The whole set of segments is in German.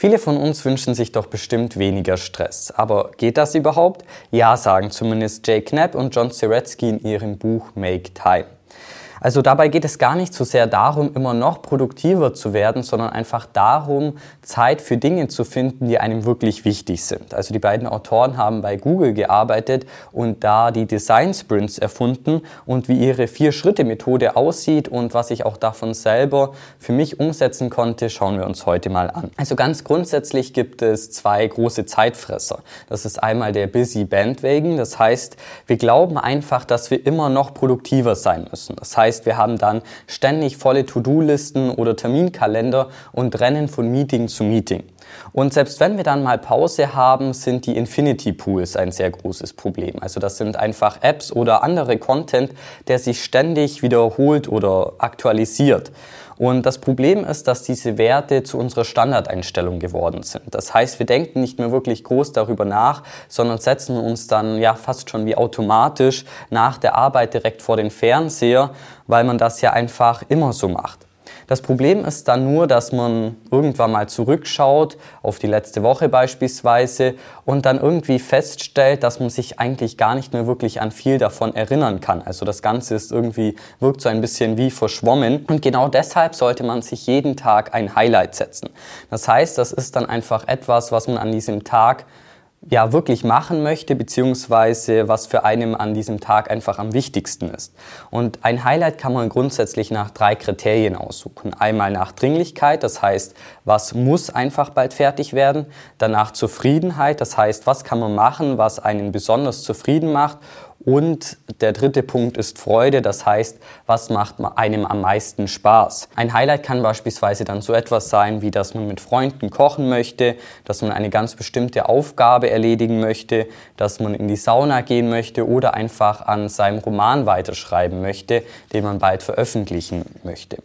Viele von uns wünschen sich doch bestimmt weniger Stress. Aber geht das überhaupt? Ja, sagen zumindest Jay Knapp und John Siretsky in ihrem Buch Make Time. Also dabei geht es gar nicht so sehr darum, immer noch produktiver zu werden, sondern einfach darum, Zeit für Dinge zu finden, die einem wirklich wichtig sind. Also die beiden Autoren haben bei Google gearbeitet und da die Design Sprints erfunden und wie ihre Vier-Schritte-Methode aussieht und was ich auch davon selber für mich umsetzen konnte, schauen wir uns heute mal an. Also ganz grundsätzlich gibt es zwei große Zeitfresser. Das ist einmal der Busy Bandwagon. Das heißt, wir glauben einfach, dass wir immer noch produktiver sein müssen. Das heißt, heißt, wir haben dann ständig volle To-Do-Listen oder Terminkalender und rennen von Meeting zu Meeting. Und selbst wenn wir dann mal Pause haben, sind die Infinity Pools ein sehr großes Problem. Also das sind einfach Apps oder andere Content, der sich ständig wiederholt oder aktualisiert. Und das Problem ist, dass diese Werte zu unserer Standardeinstellung geworden sind. Das heißt, wir denken nicht mehr wirklich groß darüber nach, sondern setzen uns dann ja fast schon wie automatisch nach der Arbeit direkt vor den Fernseher, weil man das ja einfach immer so macht. Das Problem ist dann nur, dass man irgendwann mal zurückschaut, auf die letzte Woche beispielsweise, und dann irgendwie feststellt, dass man sich eigentlich gar nicht mehr wirklich an viel davon erinnern kann. Also das Ganze ist irgendwie, wirkt so ein bisschen wie verschwommen. Und genau deshalb sollte man sich jeden Tag ein Highlight setzen. Das heißt, das ist dann einfach etwas, was man an diesem Tag ja wirklich machen möchte, beziehungsweise was für einen an diesem Tag einfach am wichtigsten ist. Und ein Highlight kann man grundsätzlich nach drei Kriterien aussuchen. Einmal nach Dringlichkeit, das heißt, was muss einfach bald fertig werden. Danach Zufriedenheit, das heißt, was kann man machen, was einen besonders zufrieden macht. Und der dritte Punkt ist Freude, das heißt, was macht einem am meisten Spaß. Ein Highlight kann beispielsweise dann so etwas sein, wie dass man mit Freunden kochen möchte, dass man eine ganz bestimmte Aufgabe erledigen möchte, dass man in die Sauna gehen möchte oder einfach an seinem Roman weiterschreiben möchte, den man bald veröffentlichen möchte.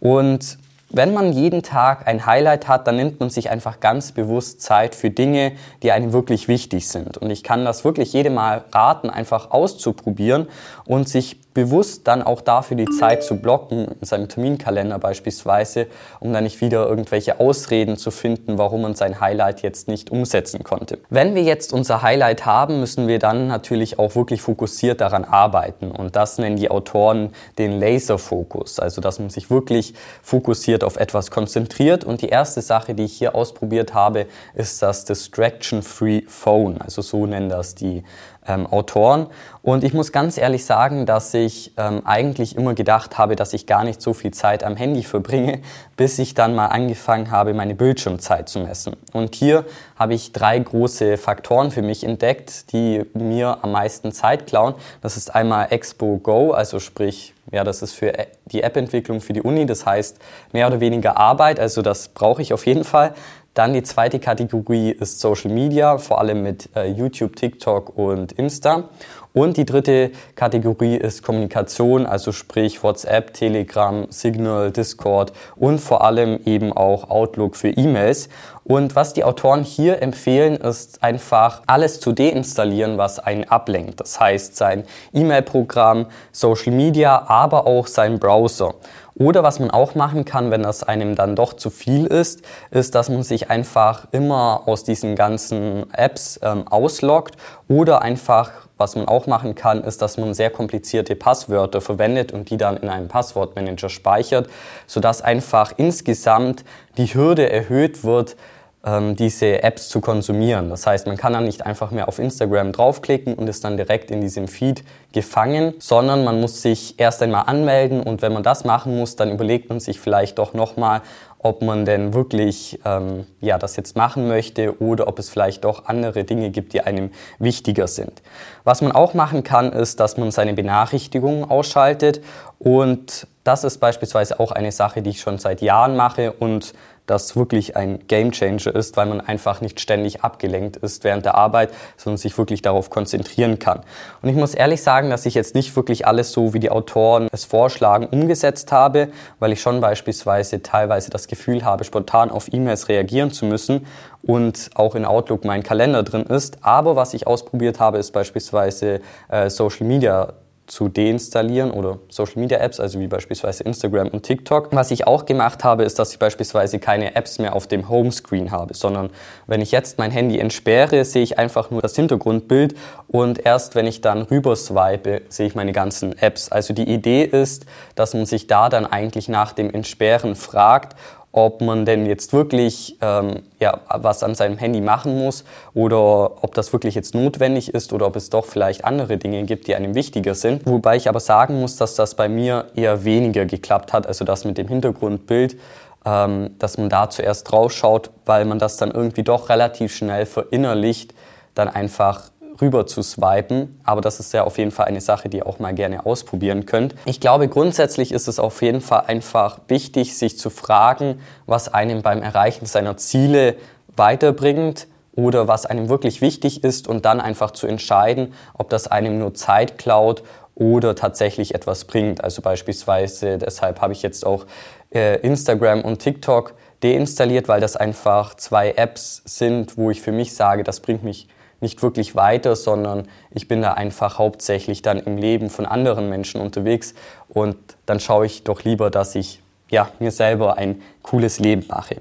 Und wenn man jeden Tag ein Highlight hat, dann nimmt man sich einfach ganz bewusst Zeit für Dinge, die einem wirklich wichtig sind. Und ich kann das wirklich jedem mal raten, einfach auszuprobieren und sich bewusst dann auch dafür die Zeit zu blocken, in seinem Terminkalender beispielsweise, um dann nicht wieder irgendwelche Ausreden zu finden, warum man sein Highlight jetzt nicht umsetzen konnte. Wenn wir jetzt unser Highlight haben, müssen wir dann natürlich auch wirklich fokussiert daran arbeiten. Und das nennen die Autoren den Laserfokus, also dass man sich wirklich fokussiert auf etwas konzentriert. Und die erste Sache, die ich hier ausprobiert habe, ist das Distraction-Free Phone, also so nennen das die ähm, Autoren. Und ich muss ganz ehrlich sagen, dass ich ähm, eigentlich immer gedacht habe, dass ich gar nicht so viel Zeit am Handy verbringe, bis ich dann mal angefangen habe, meine Bildschirmzeit zu messen. Und hier habe ich drei große Faktoren für mich entdeckt, die mir am meisten Zeit klauen. Das ist einmal Expo Go, also sprich, ja, das ist für die App-Entwicklung für die Uni, das heißt mehr oder weniger Arbeit, also das brauche ich auf jeden Fall. Dann die zweite Kategorie ist Social Media, vor allem mit äh, YouTube, TikTok und Insta. Und die dritte Kategorie ist Kommunikation, also sprich WhatsApp, Telegram, Signal, Discord und vor allem eben auch Outlook für E-Mails. Und was die Autoren hier empfehlen, ist einfach alles zu deinstallieren, was einen ablenkt. Das heißt sein E-Mail-Programm, Social Media, aber auch sein Browser. Oder was man auch machen kann, wenn das einem dann doch zu viel ist, ist, dass man sich einfach immer aus diesen ganzen Apps ähm, ausloggt. Oder einfach, was man auch machen kann, ist, dass man sehr komplizierte Passwörter verwendet und die dann in einem Passwortmanager speichert, sodass einfach insgesamt die Hürde erhöht wird, diese Apps zu konsumieren. Das heißt, man kann dann nicht einfach mehr auf Instagram draufklicken und ist dann direkt in diesem Feed gefangen, sondern man muss sich erst einmal anmelden und wenn man das machen muss, dann überlegt man sich vielleicht doch nochmal, ob man denn wirklich ähm, ja, das jetzt machen möchte oder ob es vielleicht doch andere Dinge gibt, die einem wichtiger sind. Was man auch machen kann, ist, dass man seine Benachrichtigungen ausschaltet und das ist beispielsweise auch eine Sache, die ich schon seit Jahren mache und das wirklich ein Gamechanger ist, weil man einfach nicht ständig abgelenkt ist während der Arbeit, sondern sich wirklich darauf konzentrieren kann. Und ich muss ehrlich sagen, dass ich jetzt nicht wirklich alles so, wie die Autoren es vorschlagen, umgesetzt habe, weil ich schon beispielsweise teilweise das Gefühl habe, spontan auf E-Mails reagieren zu müssen und auch in Outlook mein Kalender drin ist. Aber was ich ausprobiert habe, ist beispielsweise äh, Social Media zu deinstallieren oder Social Media Apps, also wie beispielsweise Instagram und TikTok. Was ich auch gemacht habe, ist, dass ich beispielsweise keine Apps mehr auf dem Homescreen habe, sondern wenn ich jetzt mein Handy entsperre, sehe ich einfach nur das Hintergrundbild und erst wenn ich dann rüber swipe, sehe ich meine ganzen Apps. Also die Idee ist, dass man sich da dann eigentlich nach dem Entsperren fragt, ob man denn jetzt wirklich ähm, ja, was an seinem Handy machen muss oder ob das wirklich jetzt notwendig ist oder ob es doch vielleicht andere Dinge gibt, die einem wichtiger sind. Wobei ich aber sagen muss, dass das bei mir eher weniger geklappt hat, also das mit dem Hintergrundbild, ähm, dass man da zuerst drauf schaut, weil man das dann irgendwie doch relativ schnell verinnerlicht, dann einfach rüber zu swipen. Aber das ist ja auf jeden Fall eine Sache, die ihr auch mal gerne ausprobieren könnt. Ich glaube, grundsätzlich ist es auf jeden Fall einfach wichtig, sich zu fragen, was einem beim Erreichen seiner Ziele weiterbringt oder was einem wirklich wichtig ist und dann einfach zu entscheiden, ob das einem nur Zeit klaut oder tatsächlich etwas bringt. Also beispielsweise, deshalb habe ich jetzt auch äh, Instagram und TikTok deinstalliert, weil das einfach zwei Apps sind, wo ich für mich sage, das bringt mich nicht wirklich weiter, sondern ich bin da einfach hauptsächlich dann im Leben von anderen Menschen unterwegs und dann schaue ich doch lieber, dass ich ja, mir selber ein cooles Leben mache.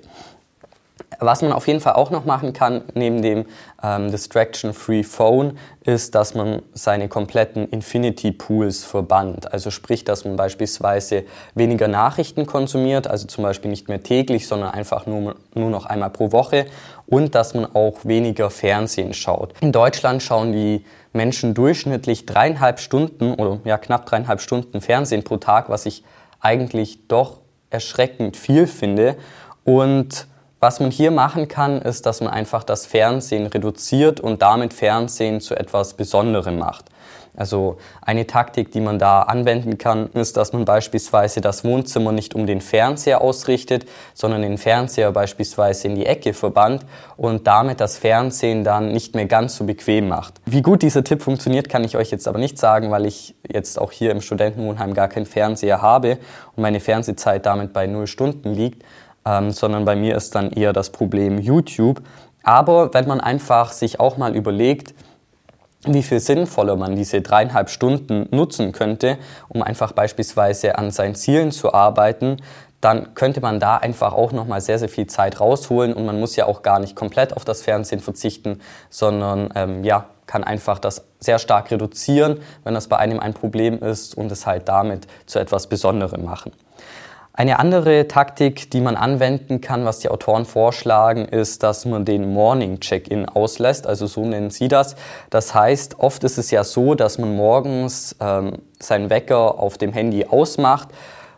Was man auf jeden Fall auch noch machen kann, neben dem ähm, Distraction-Free Phone, ist, dass man seine kompletten Infinity Pools verbannt. Also sprich, dass man beispielsweise weniger Nachrichten konsumiert, also zum Beispiel nicht mehr täglich, sondern einfach nur, nur noch einmal pro Woche und dass man auch weniger Fernsehen schaut. In Deutschland schauen die Menschen durchschnittlich dreieinhalb Stunden oder ja knapp dreieinhalb Stunden Fernsehen pro Tag, was ich eigentlich doch erschreckend viel finde. Und was man hier machen kann, ist, dass man einfach das Fernsehen reduziert und damit Fernsehen zu etwas Besonderem macht. Also eine Taktik, die man da anwenden kann, ist, dass man beispielsweise das Wohnzimmer nicht um den Fernseher ausrichtet, sondern den Fernseher beispielsweise in die Ecke verbannt und damit das Fernsehen dann nicht mehr ganz so bequem macht. Wie gut dieser Tipp funktioniert, kann ich euch jetzt aber nicht sagen, weil ich jetzt auch hier im Studentenwohnheim gar keinen Fernseher habe und meine Fernsehzeit damit bei null Stunden liegt ähm, sondern bei mir ist dann eher das Problem YouTube. Aber wenn man einfach sich auch mal überlegt, wie viel sinnvoller man diese dreieinhalb Stunden nutzen könnte, um einfach beispielsweise an seinen Zielen zu arbeiten, dann könnte man da einfach auch nochmal sehr, sehr viel Zeit rausholen und man muss ja auch gar nicht komplett auf das Fernsehen verzichten, sondern ähm, ja, kann einfach das sehr stark reduzieren, wenn das bei einem ein Problem ist und es halt damit zu etwas Besonderem machen. Eine andere Taktik, die man anwenden kann, was die Autoren vorschlagen, ist, dass man den Morning Check-in auslässt. Also so nennen sie das. Das heißt, oft ist es ja so, dass man morgens ähm, seinen Wecker auf dem Handy ausmacht,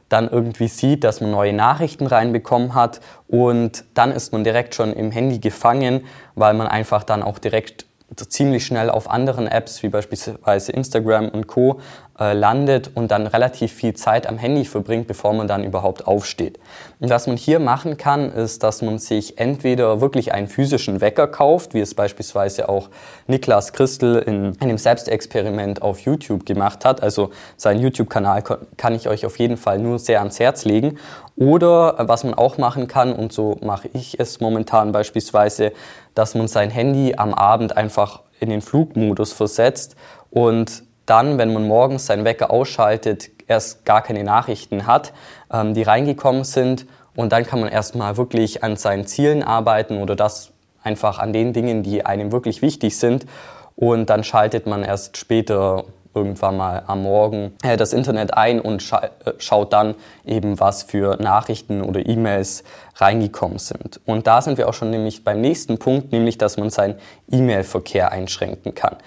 dann irgendwie sieht, dass man neue Nachrichten reinbekommen hat und dann ist man direkt schon im Handy gefangen, weil man einfach dann auch direkt ziemlich schnell auf anderen Apps wie beispielsweise Instagram und Co äh, landet und dann relativ viel Zeit am Handy verbringt, bevor man dann überhaupt aufsteht. Und was man hier machen kann, ist, dass man sich entweder wirklich einen physischen Wecker kauft, wie es beispielsweise auch Niklas Christel in einem Selbstexperiment auf YouTube gemacht hat. Also seinen YouTube-Kanal kann ich euch auf jeden Fall nur sehr ans Herz legen. Oder äh, was man auch machen kann, und so mache ich es momentan beispielsweise, dass man sein Handy am Abend einfach in den Flugmodus versetzt und dann, wenn man morgens seinen Wecker ausschaltet, erst gar keine Nachrichten hat, ähm, die reingekommen sind. Und dann kann man erstmal wirklich an seinen Zielen arbeiten oder das einfach an den Dingen, die einem wirklich wichtig sind. Und dann schaltet man erst später irgendwann mal am Morgen äh, das Internet ein und scha äh, schaut dann eben, was für Nachrichten oder E-Mails reingekommen sind. Und da sind wir auch schon nämlich beim nächsten Punkt, nämlich dass man seinen E-Mail-Verkehr einschränken kann.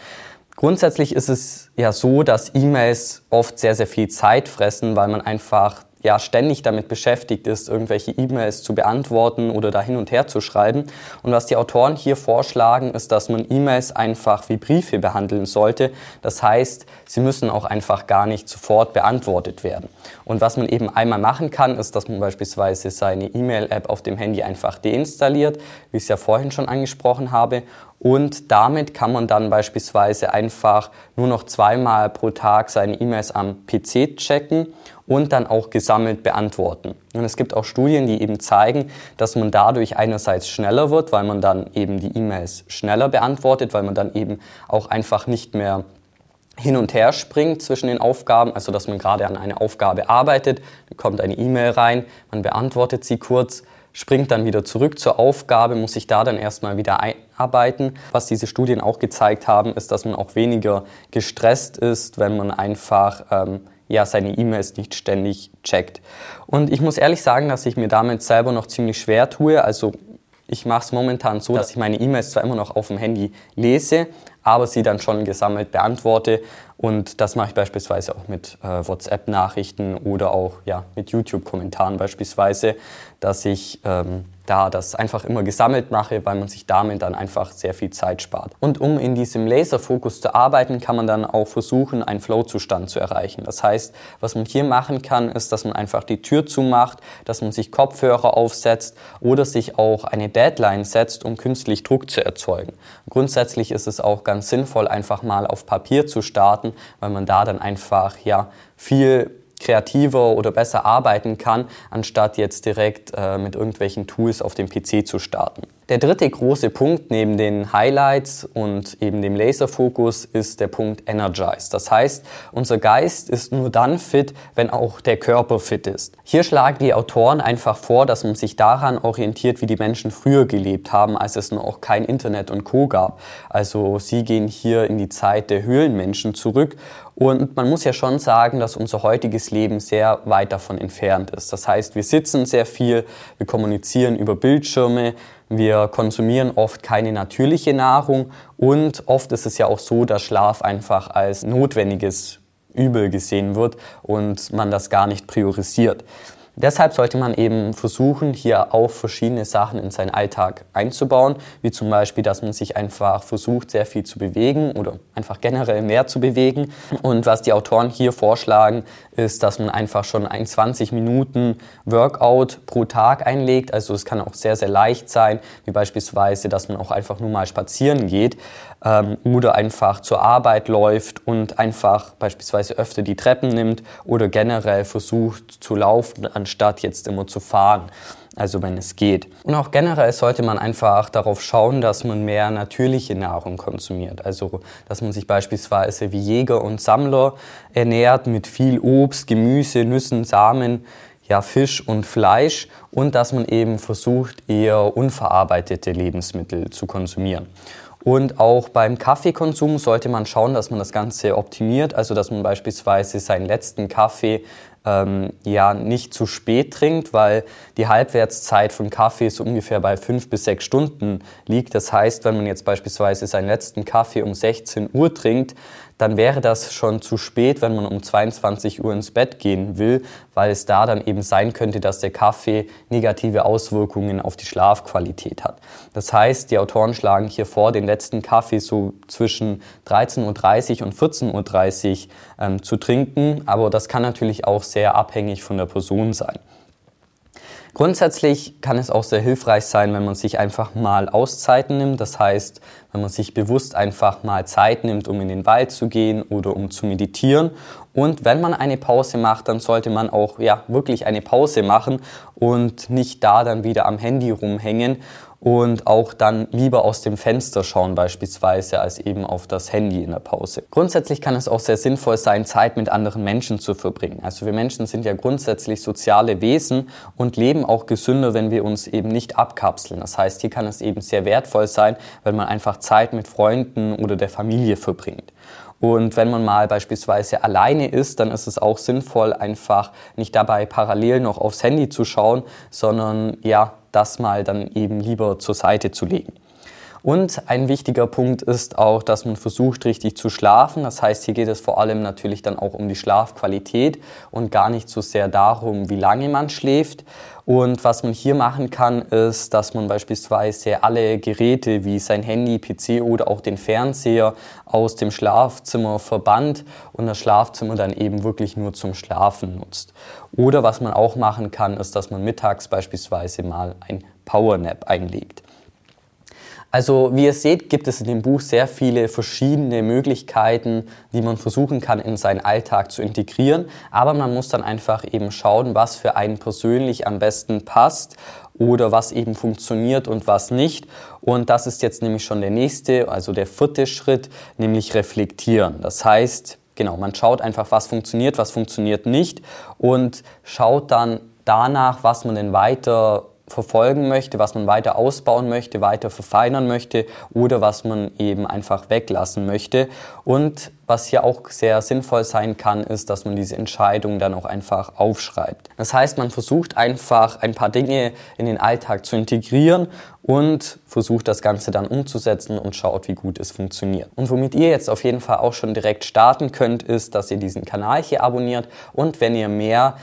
Grundsätzlich ist es ja so, dass E-Mails oft sehr, sehr viel Zeit fressen, weil man einfach ja ständig damit beschäftigt ist, irgendwelche E-Mails zu beantworten oder da hin und her zu schreiben. Und was die Autoren hier vorschlagen, ist, dass man E-Mails einfach wie Briefe behandeln sollte. Das heißt, sie müssen auch einfach gar nicht sofort beantwortet werden. Und was man eben einmal machen kann, ist, dass man beispielsweise seine E-Mail-App auf dem Handy einfach deinstalliert, wie ich es ja vorhin schon angesprochen habe, und damit kann man dann beispielsweise einfach nur noch zweimal pro Tag seine E-Mails am PC checken und dann auch gesammelt beantworten. Und es gibt auch Studien, die eben zeigen, dass man dadurch einerseits schneller wird, weil man dann eben die E-Mails schneller beantwortet, weil man dann eben auch einfach nicht mehr hin und her springt zwischen den Aufgaben, also dass man gerade an einer Aufgabe arbeitet, kommt eine E-Mail rein, man beantwortet sie kurz, springt dann wieder zurück zur Aufgabe, muss sich da dann erstmal wieder einarbeiten. Was diese Studien auch gezeigt haben, ist, dass man auch weniger gestresst ist, wenn man einfach ähm, ja, seine E-Mails nicht ständig checkt. Und ich muss ehrlich sagen, dass ich mir damit selber noch ziemlich schwer tue. Also ich mache es momentan so, dass ich meine E-Mails zwar immer noch auf dem Handy lese, aber sie dann schon gesammelt beantworte. Und das mache ich beispielsweise auch mit äh, WhatsApp-Nachrichten oder auch ja, mit YouTube-Kommentaren beispielsweise, dass ich ähm, da das einfach immer gesammelt mache, weil man sich damit dann einfach sehr viel Zeit spart. Und um in diesem Laserfokus zu arbeiten, kann man dann auch versuchen, einen Flow-Zustand zu erreichen. Das heißt, was man hier machen kann, ist, dass man einfach die Tür zumacht, dass man sich Kopfhörer aufsetzt oder sich auch eine Deadline setzt, um künstlich Druck zu erzeugen. Grundsätzlich ist es auch ganz sinnvoll, einfach mal auf Papier zu starten, weil man da dann einfach ja viel kreativer oder besser arbeiten kann, anstatt jetzt direkt äh, mit irgendwelchen Tools auf dem PC zu starten. Der dritte große Punkt neben den Highlights und eben dem Laserfokus ist der Punkt Energize. Das heißt, unser Geist ist nur dann fit, wenn auch der Körper fit ist. Hier schlagen die Autoren einfach vor, dass man sich daran orientiert, wie die Menschen früher gelebt haben, als es noch kein Internet und Co gab. Also sie gehen hier in die Zeit der Höhlenmenschen zurück und man muss ja schon sagen, dass unser heutiges Leben sehr weit davon entfernt ist. Das heißt, wir sitzen sehr viel, wir kommunizieren über Bildschirme, wir konsumieren oft keine natürliche Nahrung und oft ist es ja auch so, dass Schlaf einfach als notwendiges Übel gesehen wird und man das gar nicht priorisiert. Deshalb sollte man eben versuchen, hier auch verschiedene Sachen in seinen Alltag einzubauen, wie zum Beispiel, dass man sich einfach versucht, sehr viel zu bewegen oder einfach generell mehr zu bewegen. Und was die Autoren hier vorschlagen, ist, dass man einfach schon ein 20 Minuten Workout pro Tag einlegt. Also es kann auch sehr, sehr leicht sein, wie beispielsweise, dass man auch einfach nur mal spazieren geht ähm, oder einfach zur Arbeit läuft und einfach beispielsweise öfter die Treppen nimmt oder generell versucht zu laufen, anstatt jetzt immer zu fahren. Also wenn es geht. Und auch generell sollte man einfach darauf schauen, dass man mehr natürliche Nahrung konsumiert. Also dass man sich beispielsweise wie Jäger und Sammler ernährt mit viel Obst, Gemüse, Nüssen, Samen, ja, Fisch und Fleisch und dass man eben versucht, eher unverarbeitete Lebensmittel zu konsumieren. Und auch beim Kaffeekonsum sollte man schauen, dass man das Ganze optimiert, also dass man beispielsweise seinen letzten Kaffee ähm, ja nicht zu spät trinkt, weil die Halbwertszeit von Kaffee so ungefähr bei fünf bis sechs Stunden liegt. Das heißt, wenn man jetzt beispielsweise seinen letzten Kaffee um 16 Uhr trinkt, dann wäre das schon zu spät, wenn man um 22 Uhr ins Bett gehen will, weil es da dann eben sein könnte, dass der Kaffee negative Auswirkungen auf die Schlafqualität hat. Das heißt, die Autoren schlagen hier vor, den letzten Kaffee so zwischen 13.30 Uhr und 14.30 Uhr ähm, zu trinken, aber das kann natürlich auch sehr abhängig von der Person sein. Grundsätzlich kann es auch sehr hilfreich sein, wenn man sich einfach mal Auszeiten nimmt. Das heißt, wenn man sich bewusst einfach mal Zeit nimmt, um in den Wald zu gehen oder um zu meditieren. Und wenn man eine Pause macht, dann sollte man auch ja, wirklich eine Pause machen und nicht da dann wieder am Handy rumhängen und auch dann lieber aus dem Fenster schauen beispielsweise als eben auf das Handy in der Pause. Grundsätzlich kann es auch sehr sinnvoll sein, Zeit mit anderen Menschen zu verbringen. Also wir Menschen sind ja grundsätzlich soziale Wesen und leben auch gesünder, wenn wir uns eben nicht abkapseln. Das heißt, hier kann es eben sehr wertvoll sein, wenn man einfach Zeit mit Freunden oder der Familie verbringt. Und wenn man mal beispielsweise alleine ist, dann ist es auch sinnvoll, einfach nicht dabei parallel noch aufs Handy zu schauen, sondern ja, das mal dann eben lieber zur Seite zu legen. Und ein wichtiger Punkt ist auch, dass man versucht, richtig zu schlafen. Das heißt, hier geht es vor allem natürlich dann auch um die Schlafqualität und gar nicht so sehr darum, wie lange man schläft. Und was man hier machen kann, ist, dass man beispielsweise alle Geräte wie sein Handy, PC oder auch den Fernseher aus dem Schlafzimmer verbannt und das Schlafzimmer dann eben wirklich nur zum Schlafen nutzt. Oder was man auch machen kann, ist, dass man mittags beispielsweise mal ein Powernap einlegt. Also wie ihr seht, gibt es in dem Buch sehr viele verschiedene Möglichkeiten, die man versuchen kann in seinen Alltag zu integrieren. Aber man muss dann einfach eben schauen, was für einen persönlich am besten passt oder was eben funktioniert und was nicht. Und das ist jetzt nämlich schon der nächste, also der vierte Schritt, nämlich reflektieren. Das heißt, genau, man schaut einfach, was funktioniert, was funktioniert nicht und schaut dann danach, was man denn weiter verfolgen möchte, was man weiter ausbauen möchte, weiter verfeinern möchte oder was man eben einfach weglassen möchte. Und was hier auch sehr sinnvoll sein kann, ist, dass man diese Entscheidung dann auch einfach aufschreibt. Das heißt, man versucht einfach ein paar Dinge in den Alltag zu integrieren und versucht das Ganze dann umzusetzen und schaut, wie gut es funktioniert. Und womit ihr jetzt auf jeden Fall auch schon direkt starten könnt, ist, dass ihr diesen Kanal hier abonniert und wenn ihr mehr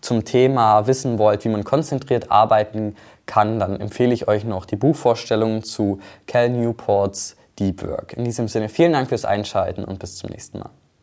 zum Thema wissen wollt, wie man konzentriert arbeiten kann, dann empfehle ich euch noch die Buchvorstellung zu Cal Newports Deep Work. In diesem Sinne vielen Dank fürs Einschalten und bis zum nächsten Mal.